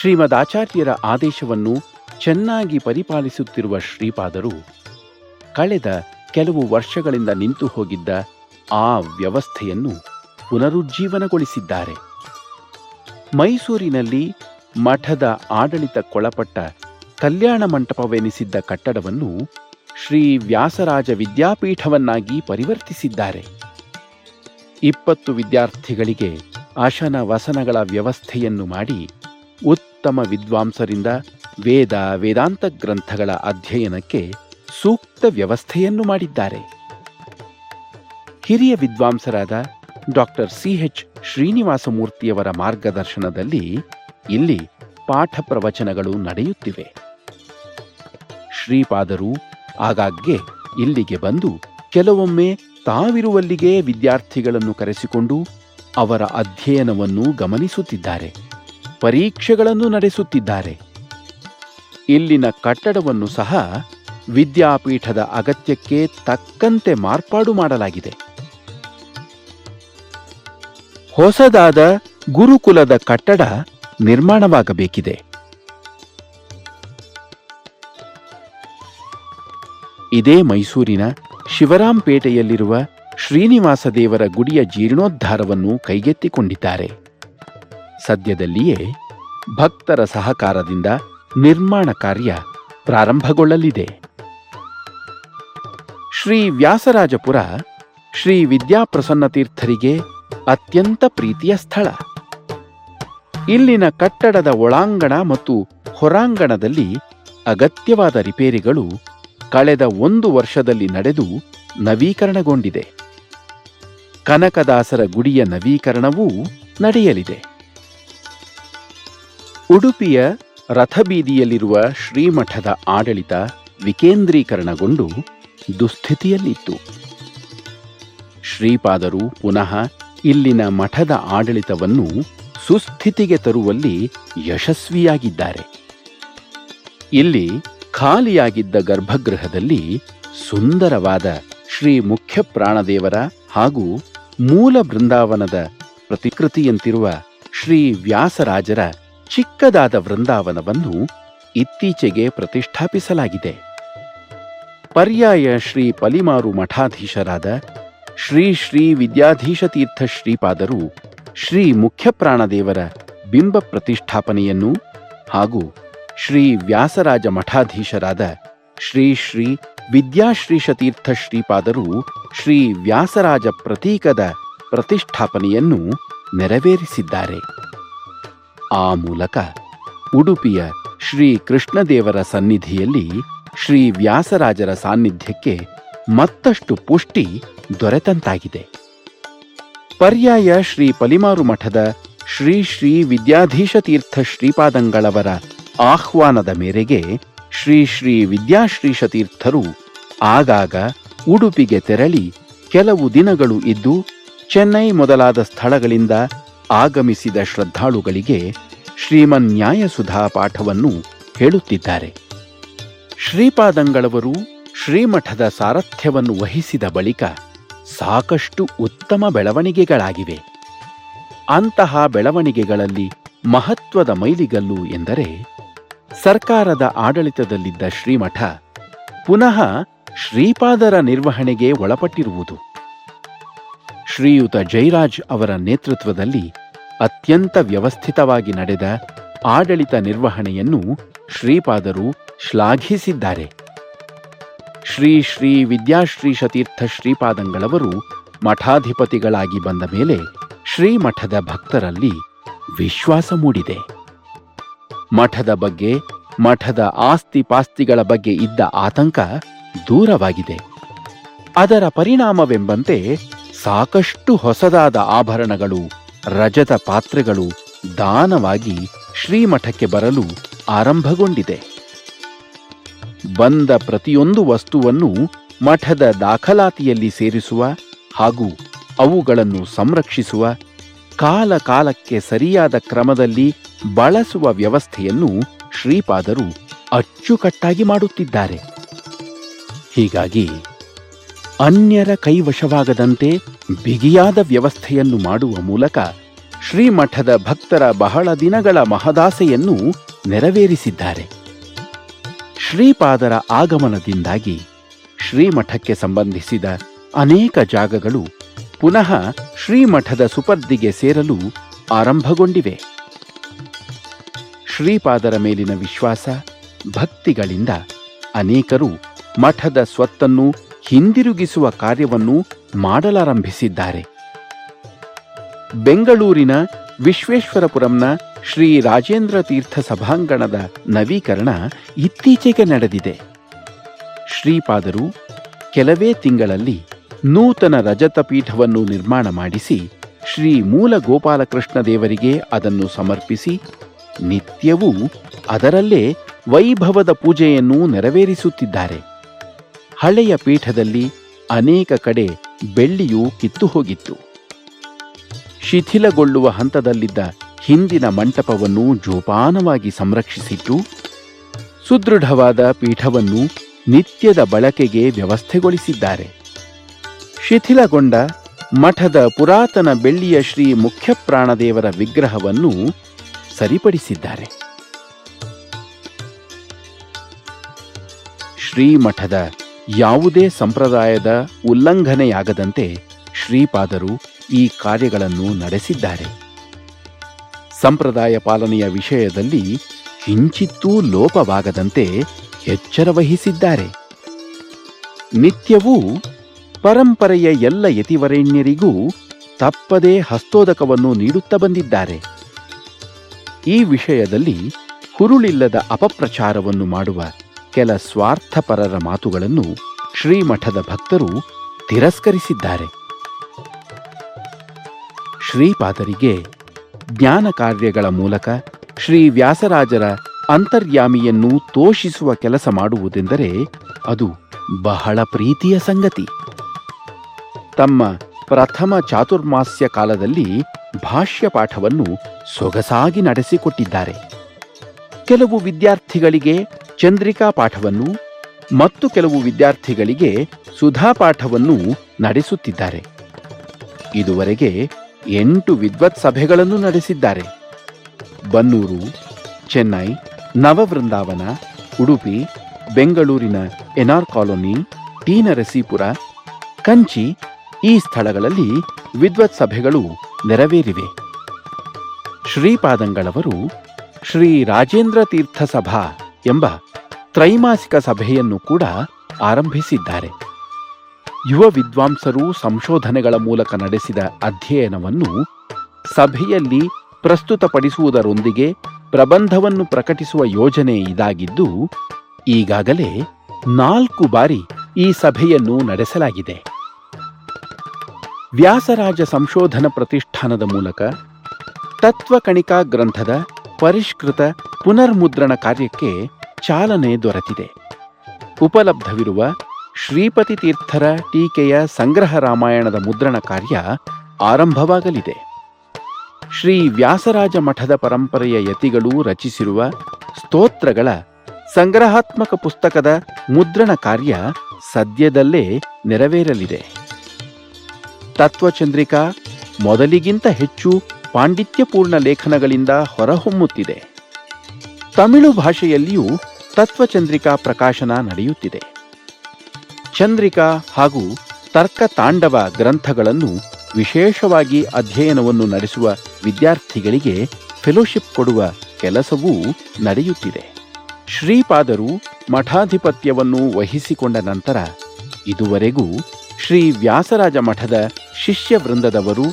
A: ಶ್ರೀಮದಾಚಾರ್ಯರ ಆದೇಶವನ್ನು ಚೆನ್ನಾಗಿ ಪರಿಪಾಲಿಸುತ್ತಿರುವ ಶ್ರೀಪಾದರು ಕಳೆದ ಕೆಲವು ವರ್ಷಗಳಿಂದ ನಿಂತು ಹೋಗಿದ್ದ ಆ ವ್ಯವಸ್ಥೆಯನ್ನು ಪುನರುಜ್ಜೀವನಗೊಳಿಸಿದ್ದಾರೆ. ಮೈಸೂರಿನಲ್ಲಿ ಮಠದ ಆಡಳಿತಕ್ಕೊಳಪಟ್ಟ ಕಲ್ಯಾಣ ಮಂಟಪವೆನಿಸಿದ್ದ ಕಟ್ಟಡವನ್ನು ಶ್ರೀ ವ್ಯಾಸರಾಜ ವಿದ್ಯಾಪೀಠವನ್ನಾಗಿ ಪರಿವರ್ತಿಸಿದ್ದಾರೆ. ಇಪ್ಪತ್ತು ವಿದ್ಯಾರ್ಥಿಗಳಿಗೆ ಆಶನ ವಸನಗಳ ವ್ಯವಸ್ಥೆಯನ್ನು ಮಾಡಿ ಉತ್ತಮ ವಿದ್ವಾಂಸರಿಂದ ವೇದ ವೇದಾಂತ ಗ್ರಂಥಗಳ ಅಧ್ಯಯನಕ್ಕೆ ಸೂಕ್ತ ವ್ಯವಸ್ಥೆಯನ್ನು ಮಾಡಿದ್ದಾರೆ. ಹಿರಿಯ ವಿದ್ವಾಂಸರಾದ ಡಾಕ್ಟರ್ ಸಿ ಎಚ್ ಶ್ರೀನಿವಾಸಮೂರ್ತಿಯವರ ಮಾರ್ಗದರ್ಶನದಲ್ಲಿ ಇಲ್ಲಿ ಪಾಠ ಪ್ರವಚನಗಳು ನಡೆಯುತ್ತಿವೆ. ಶ್ರೀಪಾದರು ಆಗಾಗ್ಗೆ ಇಲ್ಲಿಗೆ ಬಂದು ಕೆಲವೊಮ್ಮೆ ತಾವಿರುವಲ್ಲಿಗೆ ವಿದ್ಯಾರ್ಥಿಗಳನ್ನು ಕರೆಸಿಕೊಂಡು ಅವರ ಅಧ್ಯಯನವನ್ನು ಗಮನಿಸುತ್ತಿದ್ದಾರೆ, ಪರೀಕ್ಷೆಗಳನ್ನು ನಡೆಸುತ್ತಿದ್ದಾರೆ. ಇಲ್ಲಿನ ಕಟ್ಟಡವನ್ನು ಸಹ ವಿದ್ಯಾಪೀಠದ ಅಗತ್ಯಕ್ಕೆ ತಕ್ಕಂತೆ ಮಾರ್ಪಾಡು ಮಾಡಲಾಗಿದೆ. ಹೊಸದಾದ ಗುರುಕುಲದ ಕಟ್ಟಡ ನಿರ್ಮಾಣವಾಗಬೇಕಿದೆ. ಇದೇ ಮೈಸೂರಿನ ಶಿವರಾಂಪೇಟೆಯಲ್ಲಿರುವ ಶ್ರೀನಿವಾಸ ದೇವರ ಗುಡಿಯ ಜೀರ್ಣೋದ್ಧಾರವನ್ನು ಕೈಗೆತ್ತಿಕೊಂಡಿದ್ದಾರೆ. ಸದ್ಯದಲ್ಲಿಯೇ ಭಕ್ತರ ಸಹಕಾರದಿಂದ ನಿರ್ಮಾಣ ಕಾರ್ಯ ಪ್ರಾರಂಭಗೊಳ್ಳಲಿದೆ. ಶ್ರೀ ವ್ಯಾಸರಾಜಪುರ ಶ್ರೀ ವಿದ್ಯಾಪ್ರಸನ್ನ ತೀರ್ಥರಿಗೆ ಅತ್ಯಂತ ಪ್ರೀತಿಯ ಸ್ಥಳ. ಇಲ್ಲಿನ ಕಟ್ಟಡದ ಒಳಾಂಗಣ ಮತ್ತು ಹೊರಾಂಗಣದಲ್ಲಿ ಅಗತ್ಯವಾದ ರಿಪೇರಿಗಳು ಕಳೆದ ಒಂದು ವರ್ಷದಲ್ಲಿ ನಡೆದು ನವೀಕರಣಗೊಂಡಿದೆ. ಕನಕದಾಸರ ಗುಡಿಯ ನವೀಕರಣವೂ ನಡೆಯಲಿದೆ. ಉಡುಪಿಯ ರಥಬೀದಿಯಲ್ಲಿರುವ ಶ್ರೀಮಠದ ಆಡಳಿತ ವಿಕೇಂದ್ರೀಕರಣಗೊಂಡು ದುಸ್ಥಿತಿಯಲ್ಲಿತ್ತು. ಶ್ರೀಪಾದರು ಪುನಃ ಇಲ್ಲಿನ ಮಠದ ಆಡಳಿತವನ್ನು ಸುಸ್ಥಿತಿಗೆ ತರುವಲ್ಲಿ ಯಶಸ್ವಿಯಾಗಿದ್ದಾರೆ. ಇಲ್ಲಿ ಖಾಲಿಯಾಗಿದ್ದ ಗರ್ಭಗೃಹದಲ್ಲಿ ಸುಂದರವಾದ ಶ್ರೀ ಮುಖ್ಯ ಪ್ರಾಣದೇವರ ಹಾಗೂ ಮೂಲ ಬೃಂದಾವನದ ಪ್ರತಿಕೃತಿಯಂತಿರುವ ಶ್ರೀ ವ್ಯಾಸರಾಜರ ಚಿಕ್ಕದಾದ ವೃಂದಾವನವನ್ನು ಇತ್ತೀಚೆಗೆ ಪ್ರತಿಷ್ಠಾಪಿಸಲಾಗಿದೆ. ಪರ್ಯಾಯ ಶ್ರೀ ಪಲಿಮಾರು ಮಠಾಧೀಶರಾದ ಶ್ರೀ ಶ್ರೀ ವಿದ್ಯಾಧೀಶತೀರ್ಥ ಶ್ರೀಪಾದರು ಶ್ರೀ ಮುಖ್ಯಪ್ರಾಣದೇವರ ಬಿಂಬ ಪ್ರತಿಷ್ಠಾಪನೆಯನ್ನು ಹಾಗೂ ಶ್ರೀ ವ್ಯಾಸರಾಜ ಮಠಾಧೀಶರಾದ ಶ್ರೀ ಶ್ರೀ ವಿದ್ಯಾಶ್ರೀ ಶತೀರ್ಥ ಶ್ರೀಪಾದರು ಶ್ರೀ ವ್ಯಾಸರಾಜ ಪ್ರತೀಕದ ಪ್ರತಿಷ್ಠಾಪನೆಯನ್ನು ನೆರವೇರಿಸಿದ್ದಾರೆ. ಆ ಮೂಲಕ ಉಡುಪಿಯ ಶ್ರೀ ಕೃಷ್ಣದೇವರ ಸನ್ನಿಧಿಯಲ್ಲಿ ಶ್ರೀ ವ್ಯಾಸರಾಜರ ಸಾನ್ನಿಧ್ಯಕ್ಕೆ ಮತ್ತಷ್ಟು ಪುಷ್ಟಿ ದೊರೆತಂತಾಗಿದೆ. ಪರ್ಯಾಯ ಶ್ರೀ ಪಲಿಮಾರು ಮಠದ ಶ್ರೀ ಶ್ರೀ ವಿದ್ಯಾಧೀಶ ತೀರ್ಥ ಶ್ರೀಪಾದಂಗಳವರ ಆಹ್ವಾನದ ಮೇರೆಗೆ ಶ್ರೀ ಶ್ರೀ ವಿದ್ಯಾಶ್ರೀ ಶತೀರ್ಥರು ಆಗಾಗ ಉಡುಪಿಗೆ ತೆರಳಿ ಕೆಲವು ದಿನಗಳು ಇದ್ದು ಚೆನ್ನೈ ಮೊದಲಾದ ಸ್ಥಳಗಳಿಂದ ಆಗಮಿಸಿದ ಶ್ರದ್ಧಾಳುಗಳಿಗೆ ಶ್ರೀಮನ್ ನ್ಯಾಯಸುಧಾ ಪಾಠವನ್ನು ಹೇಳುತ್ತಿದ್ದಾರೆ. ಶ್ರೀಪಾದಂಗಳವರು ಶ್ರೀಮಠದ ಸಾರಥ್ಯವನ್ನು ವಹಿಸಿದ ಬಳಿಕ ಸಾಕಷ್ಟು ಉತ್ತಮ ಬೆಳವಣಿಗೆಗಳಾಗಿವೆ. ಅಂತಹ ಬೆಳವಣಿಗೆಗಳಲ್ಲಿ ಮಹತ್ವದ ಮೈಲಿಗಲ್ಲು ಎಂದರೆ ಸರ್ಕಾರದ ಆಡಳಿತದಲ್ಲಿದ್ದ ಶ್ರೀಮಠ ಪುನಃ ಶ್ರೀಪಾದರ ನಿರ್ವಹಣೆಗೆ ಒಳಪಟ್ಟಿರುವುದು. ಶ್ರೀಯುತ ಜೈರಾಜ್ ಅವರ ನೇತೃತ್ವದಲ್ಲಿ ಅತ್ಯಂತ ವ್ಯವಸ್ಥಿತವಾಗಿ ನಡೆದ ಆಡಳಿತ ನಿರ್ವಹಣೆಯನ್ನು ಶ್ರೀಪಾದರು ಶ್ಲಾಘಿಸಿದ್ದಾರೆ. ಶ್ರೀ ಶ್ರೀ ವಿದ್ಯಾಶ್ರೀ ಶತೀರ್ಥ ಶ್ರೀಪಾದಂಗಳವರು ಮಠಾಧಿಪತಿಗಳಾಗಿ ಬಂದ ಮೇಲೆ ಶ್ರೀಮಠದ ಭಕ್ತರಲ್ಲಿ ವಿಶ್ವಾಸ ಮೂಡಿದೆ. ಮಠದ ಬಗ್ಗೆ, ಮಠದ ಆಸ್ತಿ ಪಾಸ್ತಿಗಳ ಬಗ್ಗೆ ಇದ್ದ ಆತಂಕ ದೂರವಾಗಿದೆ. ಅದರ ಪರಿಣಾಮವೆಂಬಂತೆ ಸಾಕಷ್ಟು ಹೊಸದಾದ ಆಭರಣಗಳು, ರಜತ ಪಾತ್ರೆಗಳು ದಾನವಾಗಿ ಶ್ರೀಮಠಕ್ಕೆ ಬರಲು ಆರಂಭಗೊಂಡಿದೆ. ಬಂದ ಪ್ರತಿಯೊಂದು ವಸ್ತುವನ್ನು ಮಠದ ದಾಖಲಾತಿಯಲ್ಲಿ ಸೇರಿಸುವ ಹಾಗೂ ಅವುಗಳನ್ನು ಸಂರಕ್ಷಿಸುವ ಕಾಲ ಕಾಲಕ್ಕೆ ಸರಿಯಾದ ಕ್ರಮದಲ್ಲಿ ಬಳಸುವ ವ್ಯವಸ್ಥೆಯನ್ನು ಶ್ರೀಪಾದರು ಅಚ್ಚುಕಟ್ಟಾಗಿ ಮಾಡುತ್ತಿದ್ದಾರೆ. ಹೀಗಾಗಿ ಅನ್ಯರ ಕೈವಶವಾಗದಂತೆ ಬಿಗಿಯಾದ ವ್ಯವಸ್ಥೆಯನ್ನು ಮಾಡುವ ಮೂಲಕ ಶ್ರೀಮಠದ ಭಕ್ತರ ಬಹಳ ದಿನಗಳ ಮಹದಾಸೆಯನ್ನು ನೆರವೇರಿಸಿದ್ದಾರೆ. ಶ್ರೀಪಾದರ ಆಗಮನದಿಂದಾಗಿ ಶ್ರೀಮಠಕ್ಕೆ ಸಂಬಂಧಿಸಿದ ಅನೇಕ ಜಾಗಗಳು ಪುನಃ ಶ್ರೀಮಠದ ಸುಪರ್ದಿಗೆ ಸೇರಲು ಆರಂಭಗೊಂಡಿವೆ. ಶ್ರೀಪಾದರ ಮೇಲಿನ ವಿಶ್ವಾಸ ಭಕ್ತಿಗಳಿಂದ ಅನೇಕರು ಮಠದ ಸ್ವತ್ತನ್ನು ಹಿಂದಿರುಗಿಸುವ ಕಾರ್ಯವನ್ನು ಮಾಡಲಾರಂಭಿಸಿದ್ದಾರೆ. ಬೆಂಗಳೂರಿನ ವಿಶ್ವೇಶ್ವರಪುರಂನ ಶ್ರೀ ರಾಜೇಂದ್ರ ತೀರ್ಥ ಸಭಾಂಗಣದ ನವೀಕರಣ ಇತ್ತೀಚೆಗೆ ನಡೆದಿದೆ. ಶ್ರೀಪಾದರು ಕೆಲವೇ ತಿಂಗಳಲ್ಲಿ ನೂತನ ರಜತ ಪೀಠವನ್ನು ನಿರ್ಮಾಣ ಮಾಡಿಸಿ ಶ್ರೀ ಮೂಲ ಗೋಪಾಲಕೃಷ್ಣ ದೇವರಿಗೆ ಅದನ್ನು ಸಮರ್ಪಿಸಿ ನಿತ್ಯವೂ ಅದರಲ್ಲೇ ವೈಭವದ ಪೂಜೆಯನ್ನು ನೆರವೇರಿಸುತ್ತಿದ್ದಾರೆ. ಹಳೆಯ ಪೀಠದಲ್ಲಿ ಅನೇಕ ಕಡೆ ಬೆಳ್ಳಿಯು ಕಿತ್ತು ಹೋಗಿತ್ತು. ಶಿಥಿಲಗೊಳ್ಳುವ ಹಂತದಲ್ಲಿದ್ದ ಹಿಂದಿನ ಮಂಟಪವನ್ನು ಜೋಪಾನವಾಗಿ ಸಂರಕ್ಷಿಸಿಟ್ಟು ಸುದೃಢವಾದ ಪೀಠವನ್ನು ನಿತ್ಯದ ಬಳಕೆಗೆ ವ್ಯವಸ್ಥೆಗೊಳಿಸಿದ್ದಾರೆ. ಶಿಥಿಲಗೊಂಡ ಮಠದ ಪುರಾತನ ಬೆಳ್ಳಿಯ ಶ್ರೀ ಮುಖ್ಯಪ್ರಾಣದೇವರ ವಿಗ್ರಹವನ್ನು ಸರಿಪಡಿಸಿದ್ದಾರೆ. ಶ್ರೀಮಠದ ಯಾವುದೇ ಸಂಪ್ರದಾಯದ ಉಲ್ಲಂಘನೆಯಾಗದಂತೆ ಶ್ರೀಪಾದರು ಈ ಕಾರ್ಯಗಳನ್ನು ನಡೆಸಿದ್ದಾರೆ. ಸಂಪ್ರದಾಯ ಪಾಲನೆಯ ವಿಷಯದಲ್ಲಿ ಕಿಂಚಿತ್ತೂ ಲೋಪವಾಗದಂತೆ ಎಚ್ಚರ ವಹಿಸಿದ್ದಾರೆ. ನಿತ್ಯವೂ ಪರಂಪರೆಯ ಎಲ್ಲ ಯತಿವರೇಣ್ಯರಿಗೂ ತಪ್ಪದೇ ಹಸ್ತೋದಕವನ್ನು ನೀಡುತ್ತಾ ಬಂದಿದ್ದಾರೆ. ಈ ವಿಷಯದಲ್ಲಿ ಹುರುಳಿಲ್ಲದ ಅಪಪ್ರಚಾರವನ್ನು ಮಾಡುವ ಕೆಲ ಸ್ವಾರ್ಥಪರರ ಮಾತುಗಳನ್ನು ಶ್ರೀಮಠದ ಭಕ್ತರು ತಿರಸ್ಕರಿಸಿದ್ದಾರೆ. ಶ್ರೀಪಾದರಿಗೆ ಜ್ಞಾನ ಕಾರ್ಯಗಳ ಮೂಲಕ ಶ್ರೀ ವ್ಯಾಸರಾಜರ ಅಂತರ್ಯಾಮಿಯನ್ನು ತೋಷಿಸುವ ಕೆಲಸ ಮಾಡುವುದೆಂದರೆ ಅದು ಬಹಳ ಪ್ರೀತಿಯ ಸಂಗತಿ. ತಮ್ಮ ಪ್ರಥಮ ಚಾತುರ್ಮಾಸ್ಯ ಕಾಲದಲ್ಲಿ ಭಾಷ್ಯ ಪಾಠವನ್ನು ಸೊಗಸಾಗಿ ನಡೆಸಿಕೊಟ್ಟಿದ್ದಾರೆ. ಕೆಲವು ವಿದ್ಯಾರ್ಥಿಗಳಿಗೆ ಚಂದ್ರಿಕಾ ಪಾಠವನ್ನು ಮತ್ತು ಕೆಲವು ವಿದ್ಯಾರ್ಥಿಗಳಿಗೆ ಸುಧಾ ಪಾಠವನ್ನು ನಡೆಸುತ್ತಿದ್ದಾರೆ. ಇದುವರೆಗೆ ಎಂಟು ವಿದ್ವತ್ ಸಭೆಗಳನ್ನು ನಡೆಸಿದ್ದಾರೆ. ಬನ್ನೂರು, ಚೆನ್ನೈ, ನವವೃಂದಾವನ, ಉಡುಪಿ, ಬೆಂಗಳೂರಿನ NR colony, T Narasipura, Kanchi ಈ ಸ್ಥಳಗಳಲ್ಲಿ ವಿದ್ವತ್ ಸಭೆಗಳು ನೆರವೇರಿವೆ. ಶ್ರೀಪಾದಂಗಳವರು ಶ್ರೀ ರಾಜೇಂದ್ರ ತೀರ್ಥ ಸಭಾ ಎಂಬ ತ್ರೈಮಾಸಿಕ ಸಭೆಯನ್ನು ಕೂಡ ಆರಂಭಿಸಿದ್ದಾರೆ. ಯುವ ವಿದ್ವಾಂಸರು ಸಂಶೋಧನೆಗಳ ಮೂಲಕ ನಡೆಸಿದ ಅಧ್ಯಯನವನ್ನು ಸಭೆಯಲ್ಲಿ ಪ್ರಸ್ತುತಪಡಿಸುವುದರೊಂದಿಗೆ ಪ್ರಬಂಧವನ್ನು ಪ್ರಕಟಿಸುವ ಯೋಜನೆ ಇದಾಗಿದ್ದು, ಈಗಾಗಲೇ ನಾಲ್ಕು ಬಾರಿ ಈ ಸಭೆಯನ್ನು ನಡೆಸಲಾಗಿದೆ. ವ್ಯಾಸರಾಜ ಸಂಶೋಧನ ಪ್ರತಿಷ್ಠಾನದ ಮೂಲಕ ತತ್ವಕಣಿಕಾ ಗ್ರಂಥದ ಪರಿಷ್ಕೃತ ಪುನರ್ಮುದ್ರಣ ಕಾರ್ಯಕ್ಕೆ ಚಾಲನೆ ದೊರೆತಿದೆ. ಉಪಲಬ್ಧವಿರುವ ಶ್ರೀಪತಿ ತೀರ್ಥರ ಟೀಕೆಯ ಸಂಗ್ರಹ ರಾಮಾಯಣದ ಮುದ್ರಣ ಕಾರ್ಯ ಆರಂಭವಾಗಲಿದೆ. ಶ್ರೀ ವ್ಯಾಸರಾಜ ಮಠದ ಪರಂಪರೆಯ ಯತಿಗಳು ರಚಿಸಿರುವ ಸ್ತೋತ್ರಗಳ ಸಂಗ್ರಹಾತ್ಮಕ ಪುಸ್ತಕದ ಮುದ್ರಣ ಕಾರ್ಯ ಸದ್ಯದಲ್ಲೇ ನೆರವೇರಲಿದೆ. ತತ್ವಚಂದ್ರಿಕಾ ಮೊದಲಿಗಿಂತ ಹೆಚ್ಚು ಪಾಂಡಿತ್ಯಪೂರ್ಣ ಲೇಖನಗಳಿಂದ ಹೊರಹೊಮ್ಮುತ್ತಿದೆ. ತಮಿಳು ಭಾಷೆಯಲ್ಲಿಯೂ ತತ್ವಚಂದ್ರಿಕಾ ಪ್ರಕಾಶನ ನಡೆಯುತ್ತಿದೆ. ಚಂದ್ರಿಕಾ ಹಾಗೂ ತರ್ಕ ತಾಂಡವ ಗ್ರಂಥಗಳನ್ನು ವಿಶೇಷವಾಗಿ ಅಧ್ಯಯನವನ್ನು ನಡೆಸುವ ವಿದ್ಯಾರ್ಥಿಗಳಿಗೆ ಫೆಲೋಶಿಪ್ ಕೊಡುವ ಕೆಲಸವೂ ನಡೆಯುತ್ತಿದೆ. ಶ್ರೀಪಾದರು ಮಠಾಧಿಪತ್ಯವನ್ನು ವಹಿಸಿಕೊಂಡ ನಂತರ ಇದುವರೆಗೂ ಶ್ರೀ ವ್ಯಾಸರಾಜ ಮಠದ ಶಿಷ್ಯ ವೃಂದದವರು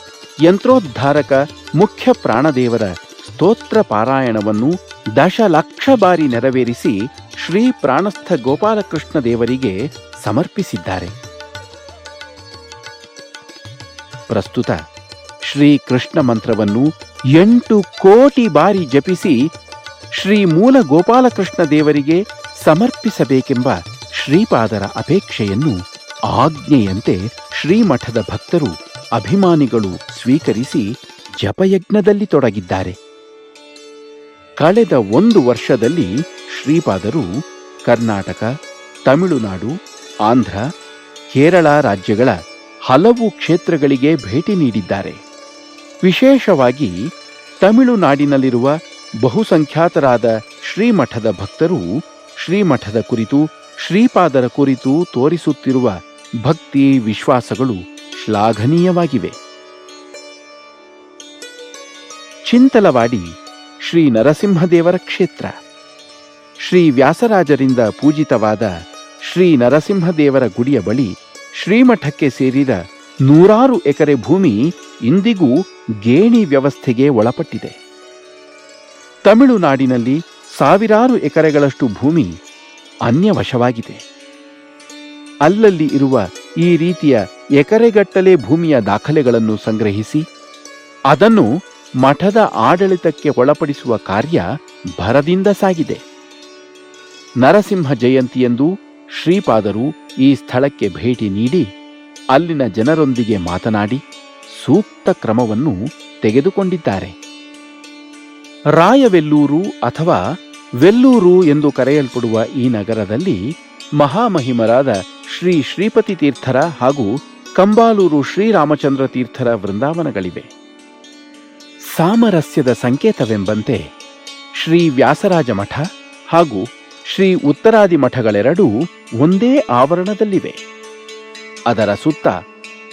A: ಯಂತ್ರೋದ್ಧಾರಕ ಮುಖ್ಯ ಪ್ರಾಣದೇವರ ಸ್ತೋತ್ರ ಪಾರಾಯಣವನ್ನು ದಶಲಕ್ಷ ಬಾರಿ ನೆರವೇರಿಸಿ ಶ್ರೀ ಪ್ರಾಣಸ್ಥ ಗೋಪಾಲಕೃಷ್ಣ ದೇವರಿಗೆ ಸಮರ್ಪಿಸಿದ್ದಾರೆ. ಪ್ರಸ್ತುತ ಶ್ರೀ ಕೃಷ್ಣ ಮಂತ್ರವನ್ನು ಎಂಟು ಕೋಟಿ ಬಾರಿ ಜಪಿಸಿ ಶ್ರೀ ಮೂಲ ಗೋಪಾಲಕೃಷ್ಣ ದೇವರಿಗೆ ಸಮರ್ಪಿಸಬೇಕೆಂಬ ಶ್ರೀಪಾದರ ಅಪೇಕ್ಷೆಯನ್ನು ಆಜ್ಞೆಯಂತೆ ಶ್ರೀಮಠದ ಭಕ್ತರು ಅಭಿಮಾನಿಗಳು ಸ್ವೀಕರಿಸಿ ಜಪಯಜ್ಞದಲ್ಲಿ ತೊಡಗಿದ್ದಾರೆ. ಕಳೆದ ಒಂದು ವರ್ಷದಲ್ಲಿ ಶ್ರೀಪಾದರು ಕರ್ನಾಟಕ, ತಮಿಳುನಾಡು, ಆಂಧ್ರ, ಕೇರಳ ರಾಜ್ಯಗಳ ಹಲವು ಕ್ಷೇತ್ರಗಳಿಗೆ ಭೇಟಿ ನೀಡಿದ್ದಾರೆ. ವಿಶೇಷವಾಗಿ ತಮಿಳುನಾಡಿನಲ್ಲಿರುವ ಬಹುಸಂಖ್ಯಾತರಾದ ಶ್ರೀಮಠದ ಭಕ್ತರು ಶ್ರೀಮಠದ ಕುರಿತು, ಶ್ರೀಪಾದರ ಕುರಿತು ತೋರಿಸುತ್ತಿರುವ ಭಕ್ತಿ ವಿಶ್ವಾಸಗಳು ಶ್ಲಾಘನೀಯವಾಗಿವೆ. ಚಿಂತಲವಾಡಿ ಶ್ರೀ ನರಸಿಂಹದೇವರ ಕ್ಷೇತ್ರ. ಶ್ರೀ ವ್ಯಾಸರಾಜರಿಂದ ಪೂಜಿತವಾದ ಶ್ರೀ ನರಸಿಂಹದೇವರ ಗುಡಿಯ ಬಳಿ ಶ್ರೀಮಠಕ್ಕೆ ಸೇರಿದ ನೂರಾರು ಎಕರೆ ಭೂಮಿ ಇಂದಿಗೂ ಗೇಣಿ ವ್ಯವಸ್ಥೆಗೆ ಒಳಪಟ್ಟಿದೆ. ತಮಿಳುನಾಡಿನಲ್ಲಿ ಸಾವಿರಾರು ಎಕರೆಗಳಷ್ಟು ಭೂಮಿ ಅನ್ಯವಶವಾಗಿದೆ. ಅಲ್ಲಲ್ಲಿ ಇರುವ ಈ ರೀತಿಯ ಎಕರೆಗಟ್ಟಲೆ ಭೂಮಿಯ ದಾಖಲೆಗಳನ್ನು ಸಂಗ್ರಹಿಸಿ, ಅದನ್ನು ಮಠದ ಆಡಳಿತಕ್ಕೆ ಒಳಪಡಿಸುವ ಕಾರ್ಯ ಭರದಿಂದ ಸಾಗಿದೆ. ನರಸಿಂಹ ಜಯಂತಿಯಂದು ಶ್ರೀಪಾದರು ಈ ಸ್ಥಳಕ್ಕೆ ಭೇಟಿ ನೀಡಿ, ಅಲ್ಲಿನ ಜನರೊಂದಿಗೆ ಮಾತನಾಡಿ ಸೂಕ್ತ ಕ್ರಮವನ್ನು ತೆಗೆದುಕೊಂಡಿದ್ದಾರೆ. ರಾಯವೆಲ್ಲೂರು ಅಥವಾ ವೆಲ್ಲೂರು ಎಂದು ಕರೆಯಲ್ಪಡುವ ಈ ನಗರದಲ್ಲಿ ಮಹಾಮಹಿಮರಾದ ಶ್ರೀ ಶ್ರೀಪತಿ ತೀರ್ಥರ ಹಾಗೂ ಕಂಬಾಲೂರು ಶ್ರೀರಾಮಚಂದ್ರ ತೀರ್ಥರ ವೃಂದಾವನಗಳಿವೆ. ಸಾಮರಸ್ಯದ ಸಂಕೇತವೆಂಬಂತೆ ಶ್ರೀ ವ್ಯಾಸರಾಜ ಮಠ ಹಾಗೂ ಶ್ರೀ ಉತ್ತರಾದಿ ಮಠಗಳೆರಡೂ ಒಂದೇ ಆವರಣದಲ್ಲಿವೆ. ಅದರ ಸುತ್ತ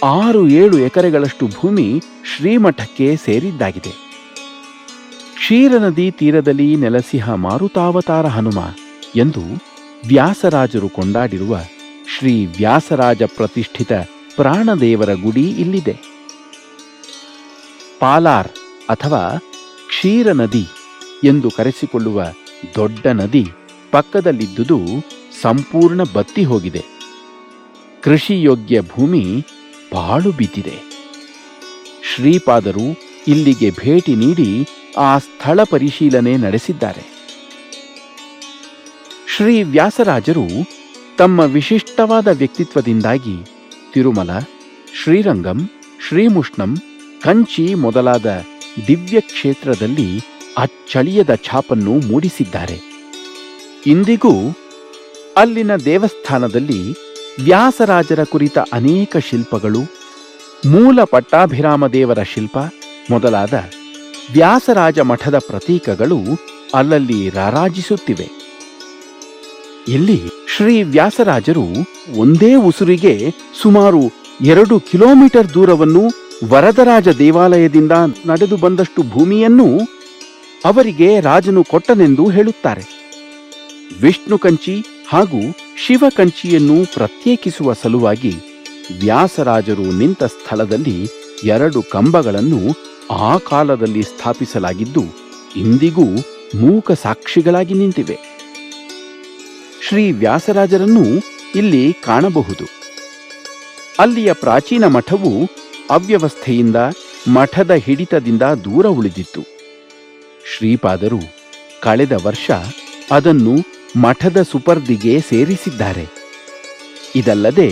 A: ಆರು ಏಳು ಎಕರೆಗಳಷ್ಟು ಭೂಮಿ ಶ್ರೀಮಠಕ್ಕೆ ಸೇರಿದ್ದಾಗಿದೆ. ಕ್ಷೀರನದಿ ತೀರದಲ್ಲಿ ನೆಲಸಿಹ ಮಾರುತಾವತಾರ ಹನುಮ ಎಂದು ವ್ಯಾಸರಾಜರು ಕೊಂಡಾಡಿರುವ ಶ್ರೀ ವ್ಯಾಸರಾಜ ಪ್ರತಿಷ್ಠಿತ ಪ್ರಾಣದೇವರ ಗುಡಿ ಇಲ್ಲಿದೆ. ಪಾಲಾರ್ ಅಥವಾ ಕ್ಷೀರ ನದಿ ಎಂದು ಕರೆಸಿಕೊಳ್ಳುವ ದೊಡ್ಡ ನದಿ ಪಕ್ಕದಲ್ಲಿದ್ದುದು ಸಂಪೂರ್ಣ ಬತ್ತಿ ಹೋಗಿದೆ. ಕೃಷಿಯೋಗ್ಯ ಭೂಮಿ ಬಾಳು ಬಿದ್ದಿದೆ. ಶ್ರೀಪಾದರು ಇಲ್ಲಿಗೆ ಭೇಟಿ ನೀಡಿ ಆ ಸ್ಥಳ ಪರಿಶೀಲನೆ ನಡೆಸಿದ್ದಾರೆ. ಶ್ರೀ ವ್ಯಾಸರಾಜರು ತಮ್ಮ ವಿಶಿಷ್ಟವಾದ ವ್ಯಕ್ತಿತ್ವದಿಂದಾಗಿ ತಿರುಮಲ, ಶ್ರೀರಂಗಂ, ಶ್ರೀಮುಷ್ಣಂ, ಕಂಚಿ ಮೊದಲಾದ ದಿವ್ಯ ಕ್ಷೇತ್ರದಲ್ಲಿ ಅಚ್ಚಳಿಯದ ಛಾಪನ್ನು ಮೂಡಿಸಿದ್ದಾರೆ. ಇಂದಿಗೂ ಅಲ್ಲಿನ ದೇವಸ್ಥಾನದಲ್ಲಿ ವ್ಯಾಸರಾಜರ ಕುರಿತ ಅನೇಕ ಶಿಲ್ಪಗಳು, ಮೂಲ ಪಟ್ಟಾಭಿರಾಮ ದೇವರ ಶಿಲ್ಪ ಮೊದಲಾದ ವ್ಯಾಸರಾಜ ಮಠದ ಪ್ರತೀಕಗಳು ಅಲ್ಲಲ್ಲಿ ರಾರಾಜಿಸುತ್ತಿವೆ. ಇಲ್ಲಿ ಶ್ರೀ ವ್ಯಾಸರಾಜರು ಒಂದೇ ಉಸುರಿಗೆ ಸುಮಾರು ಎರಡು ಕಿಲೋಮೀಟರ್ ದೂರವನ್ನು ವರದರಾಜ ದೇವಾಲಯದಿಂದ ನಡೆದು ಬಂದಷ್ಟು ಭೂಮಿಯನ್ನು ಅವರಿಗೆ ರಾಜನು ಕೊಟ್ಟನೆಂದು ಹೇಳುತ್ತಾರೆ. ವಿಷ್ಣು ಕಂಚಿ ಹಾಗೂ ಶಿವ ಕಂಚಿಯನ್ನು ಪ್ರತ್ಯೇಕಿಸುವ ಸಲುವಾಗಿ ವ್ಯಾಸರಾಜರು ನಿಂತ ಸ್ಥಳದಲ್ಲಿ ಎರಡು ಕಂಬಗಳನ್ನು ಆ ಕಾಲದಲ್ಲಿ ಸ್ಥಾಪಿಸಲಾಗಿದ್ದು ಇಂದಿಗೂ ಮೂಕ ಸಾಕ್ಷಿಗಳಾಗಿ ನಿಂತಿವೆ. ಶ್ರೀ ವ್ಯಾಸರಾಜರನ್ನು ಇಲ್ಲಿ ಕಾಣಬಹುದು. ಅಲ್ಲಿಯ ಪ್ರಾಚೀನ ಮಠವು ಅವ್ಯವಸ್ಥೆಯಿಂದ, ಮಠದ ಹಿಡಿತದಿಂದ ದೂರ ಉಳಿದಿತ್ತು. ಶ್ರೀಪಾದರು ಕಳೆದ ವರ್ಷ ಅದನ್ನು ಮಠದ ಸುಪರ್ದಿಗೆ ಸೇರಿಸಿದ್ದಾರೆ. ಇದಲ್ಲದೆ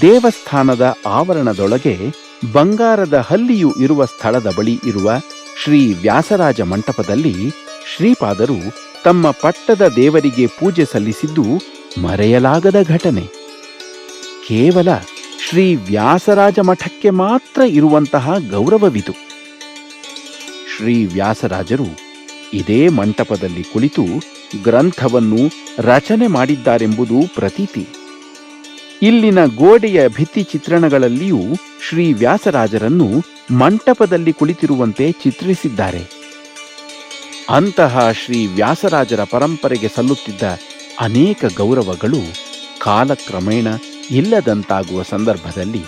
A: ದೇವಸ್ಥಾನದ ಆವರಣದೊಳಗೆ ಬಂಗಾರದ ಹಲ್ಲಿಯು ಇರುವ ಸ್ಥಳದ ಬಳಿ ಇರುವ ಶ್ರೀ ವ್ಯಾಸರಾಜ ಮಂಟಪದಲ್ಲಿ ಶ್ರೀಪಾದರು ತಮ್ಮ ಪಟ್ಟದ ದೇವರಿಗೆ ಪೂಜೆ ಸಲ್ಲಿಸಿದ್ದು ಮರೆಯಲಾಗದ ಘಟನೆ. ಕೇವಲ ಶ್ರೀ ವ್ಯಾಸರಾಜ ಮಠಕ್ಕೆ ಮಾತ್ರ ಇರುವಂತಹ ಗೌರವವಿದು. ಶ್ರೀ ವ್ಯಾಸರಾಜರು ಇದೇ ಮಂಟಪದಲ್ಲಿ ಕುಳಿತು ಗ್ರಂಥವನ್ನು ರಚನೆ ಮಾಡಿದ್ದಾರೆಂಬುದು ಪ್ರತೀತಿ. ಇಲ್ಲಿನ ಗೋಡೆಯ ಭಿತ್ತಿ ಚಿತ್ರಣಗಳಲ್ಲಿಯೂ ಶ್ರೀ ವ್ಯಾಸರಾಜರನ್ನು ಮಂಟಪದಲ್ಲಿ ಕುಳಿತಿರುವಂತೆ ಚಿತ್ರಿಸಿದ್ದಾರೆ. ಅಂತಹ ಶ್ರೀ ವ್ಯಾಸರಾಜರ ಪರಂಪರೆಗೆ ಸಲ್ಲುತ್ತಿದ್ದ ಅನೇಕ ಗೌರವಗಳು ಕಾಲಕ್ರಮೇಣ ಇಲ್ಲದಂತಾಗುವ ಸಂದರ್ಭದಲ್ಲಿ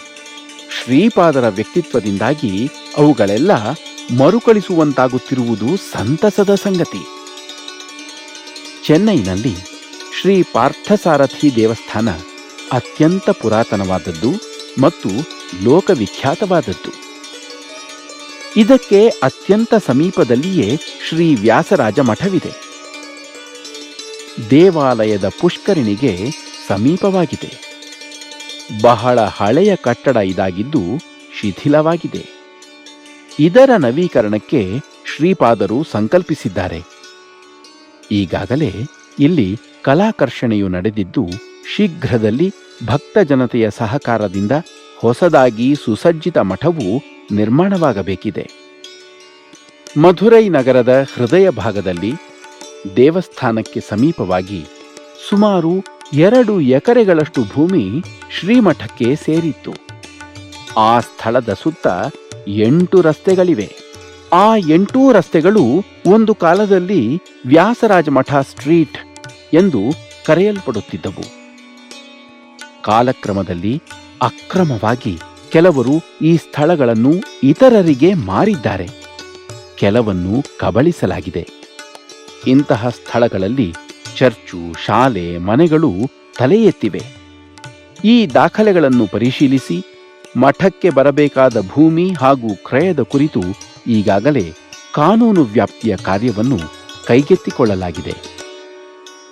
A: ಶ್ರೀಪಾದರ ವ್ಯಕ್ತಿತ್ವದಿಂದಾಗಿ ಅವುಗಳೆಲ್ಲ ಮರುಕಳಿಸುವಂತಾಗುತ್ತಿರುವುದು ಸಂತಸದ ಸಂಗತಿ. ಚೆನ್ನೈನಲ್ಲಿ ಶ್ರೀ ಪಾರ್ಥಸಾರಥಿ ದೇವಸ್ಥಾನ ಅತ್ಯಂತ ಪುರಾತನವಾದದ್ದು ಮತ್ತು ಲೋಕವಿಖ್ಯಾತವಾದದ್ದು. ಇದಕ್ಕೆ ಅತ್ಯಂತ ಸಮೀಪದಲ್ಲಿಯೇ ಶ್ರೀ ವ್ಯಾಸರಾಜ ಮಠವಿದೆ. ದೇವಾಲಯದ ಪುಷ್ಕರಿಣಿಗೆ ಸಮೀಪವಾಗಿದೆ. ಬಹಳ ಹಳೆಯ ಕಟ್ಟಡ ಇದಾಗಿದ್ದು ಶಿಥಿಲವಾಗಿದೆ. ಇದರ ನವೀಕರಣಕ್ಕೆ ಶ್ರೀಪಾದರು ಸಂಕಲ್ಪಿಸಿದ್ದಾರೆ. ಈಗಾಗಲೇ ಇಲ್ಲಿ ಕಲಾಕರ್ಷಣೆಯು ನಡೆದಿದ್ದು ಶೀಘ್ರದಲ್ಲಿ ಭಕ್ತ ಜನತೆಯ ಸಹಕಾರದಿಂದ ಹೊಸದಾಗಿ ಸುಸಜ್ಜಿತ ಮಠವು ನಿರ್ಮಾಣವಾಗಬೇಕಿದೆ. ಮಧುರೈ ನಗರದ ಹೃದಯ ಭಾಗದಲ್ಲಿ ದೇವಸ್ಥಾನಕ್ಕೆ ಸಮೀಪವಾಗಿ ಸುಮಾರು ಎರಡು ಎಕರೆಗಳಷ್ಟು ಭೂಮಿ ಶ್ರೀಮಠಕ್ಕೆ ಸೇರಿತ್ತು. ಆ ಸ್ಥಳದ ಸುತ್ತ ಎಂಟು ರಸ್ತೆಗಳಿವೆ. ಆ ಎಂಟೂ ರಸ್ತೆಗಳು ಒಂದು ಕಾಲದಲ್ಲಿ ವ್ಯಾಸರಾಜ ಮಠ ಸ್ಟ್ರೀಟ್ ಎಂದು ಕರೆಯಲ್ಪಡುತ್ತಿದ್ದವು. ಕಾಲಕ್ರಮದಲ್ಲಿ ಅಕ್ರಮವಾಗಿ ಕೆಲವರು ಈ ಸ್ಥಳಗಳನ್ನು ಇತರರಿಗೆ ಮಾರಿದ್ದಾರೆ. ಕೆಲವನ್ನು ಕಬಳಿಸಲಾಗಿದೆ. ಇಂತಹ ಸ್ಥಳಗಳಲ್ಲಿ ಚರ್ಚು, ಶಾಲೆ, ಮನೆಗಳು ತಲೆ ಎತ್ತಿವೆ ಈ ದಾಖಲೆಗಳನ್ನು ಪರಿಶೀಲಿಸಿ ಮಠಕ್ಕೆ ಬರಬೇಕಾದ ಭೂಮಿ ಹಾಗೂ ಕ್ರಯದ ಕುರಿತು ಈಗಾಗಲೇ ಕಾನೂನು ವ್ಯಾಪ್ತಿಯ ಕಾರ್ಯವನ್ನು ಕೈಗೆತ್ತಿಕೊಳ್ಳಲಾಗಿದೆ.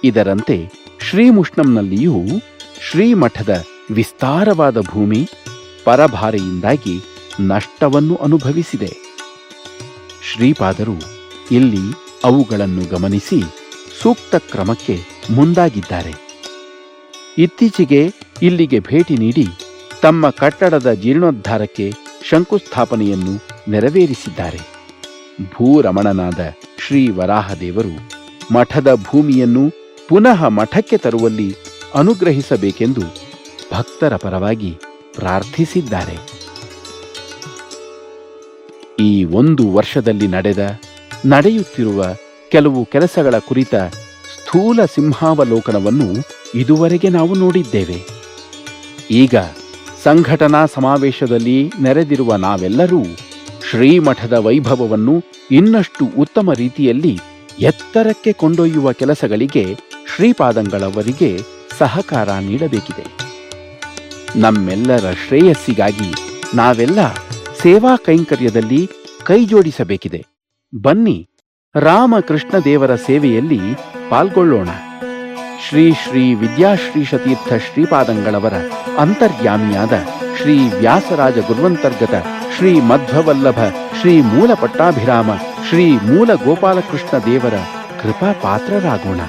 A: ಇದರಂತೆ ಶ್ರೀಮುಷ್ಣಂನಲ್ಲಿಯೂ ಶ್ರೀಮಠದ ವಿಸ್ತಾರವಾದ ಭೂಮಿ ಪರಭಾರೆಯಿಂದಾಗಿ ನಷ್ಟವನ್ನು ಅನುಭವಿಸಿದೆ. ಶ್ರೀಪಾದರು ಇಲ್ಲಿ ಅವುಗಳನ್ನು ಗಮನಿಸಿ ಸೂಕ್ತ ಕ್ರಮಕ್ಕೆ ಮುಂದಾಗಿದ್ದಾರೆ. ಇತ್ತೀಚೆಗೆ ಇಲ್ಲಿಗೆ ಭೇಟಿ ನೀಡಿ ತಮ್ಮ ಕಟ್ಟಡದ ಜೀರ್ಣೋದ್ಧಾರಕ್ಕೆ ಶಂಕುಸ್ಥಾಪನೆಯನ್ನು ನೆರವೇರಿಸಿದ್ದಾರೆ. ಭೂರಮಣನಾದ ಶ್ರೀ ವರಾಹದೇವರು ಮಠದ ಭೂಮಿಯನ್ನು ಪುನಃ ಮಠಕ್ಕೆ ತರುವಲ್ಲಿ ಅನುಗ್ರಹಿಸಬೇಕೆಂದು ಭಕ್ತರ ಪರವಾಗಿ ಪ್ರಾರ್ಥಿಸಿದ್ದಾರೆ. ಈ ಒಂದು ವರ್ಷದಲ್ಲಿ ನಡೆದ, ನಡೆಯುತ್ತಿರುವ ಕೆಲವು ಕೆಲಸಗಳ ಕುರಿತ ಸ್ಥೂಲ ಸಿಂಹಾವಲೋಕನವನ್ನು ಇದುವರೆಗೆ ನಾವು ನೋಡಿದ್ದೇವೆ. ಈಗ ಸಂಘಟನಾ ಸಮಾವೇಶದಲ್ಲಿ ನೆರೆದಿರುವ ನಾವೆಲ್ಲರೂ ಶ್ರೀಮಠದ ವೈಭವವನ್ನು ಇನ್ನಷ್ಟು ಉತ್ತಮ ರೀತಿಯಲ್ಲಿ ಎತ್ತರಕ್ಕೆ ಕೊಂಡೊಯ್ಯುವ ಕೆಲಸಗಳಿಗೆ ಶ್ರೀಪಾದಂಗಳವರಿಗೆ ಸಹಕಾರ ನೀಡಬೇಕಿದೆ. ನಮ್ಮೆಲ್ಲರ ಶ್ರೇಯಸ್ಸಿಗಾಗಿ ನಾವೆಲ್ಲ ಸೇವಾ ಕೈಂಕರ್ಯದಲ್ಲಿ ಕೈಜೋಡಿಸಬೇಕಿದೆ. ಬನ್ನಿ ರಾಮಕೃಷ್ಣ ದೇವರ ಸೇವೆಯಲ್ಲಿ ಪಾಲ್ಗೊಳ್ಳೋಣ. ಶ್ರೀ ಶ್ರೀ ವಿದ್ಯಾಶ್ರೀ ಶತೀರ್ಥ ಶ್ರೀಪಾದಂಗಳವರ ಅಂತರ್ಯಾಮಿಯಾದ ಶ್ರೀ ವ್ಯಾಸರಾಜ ಗುರುವಂತರ್ಗತ ಶ್ರೀ ಮಧ್ವವಲ್ಲಭ ಶ್ರೀ ಮೂಲ ಪಟ್ಟಾಭಿರಾಮ ಶ್ರೀ ಮೂಲ ಗೋಪಾಲಕೃಷ್ಣ ದೇವರ ಕೃಪಾ ಪಾತ್ರರಾಗೋಣ.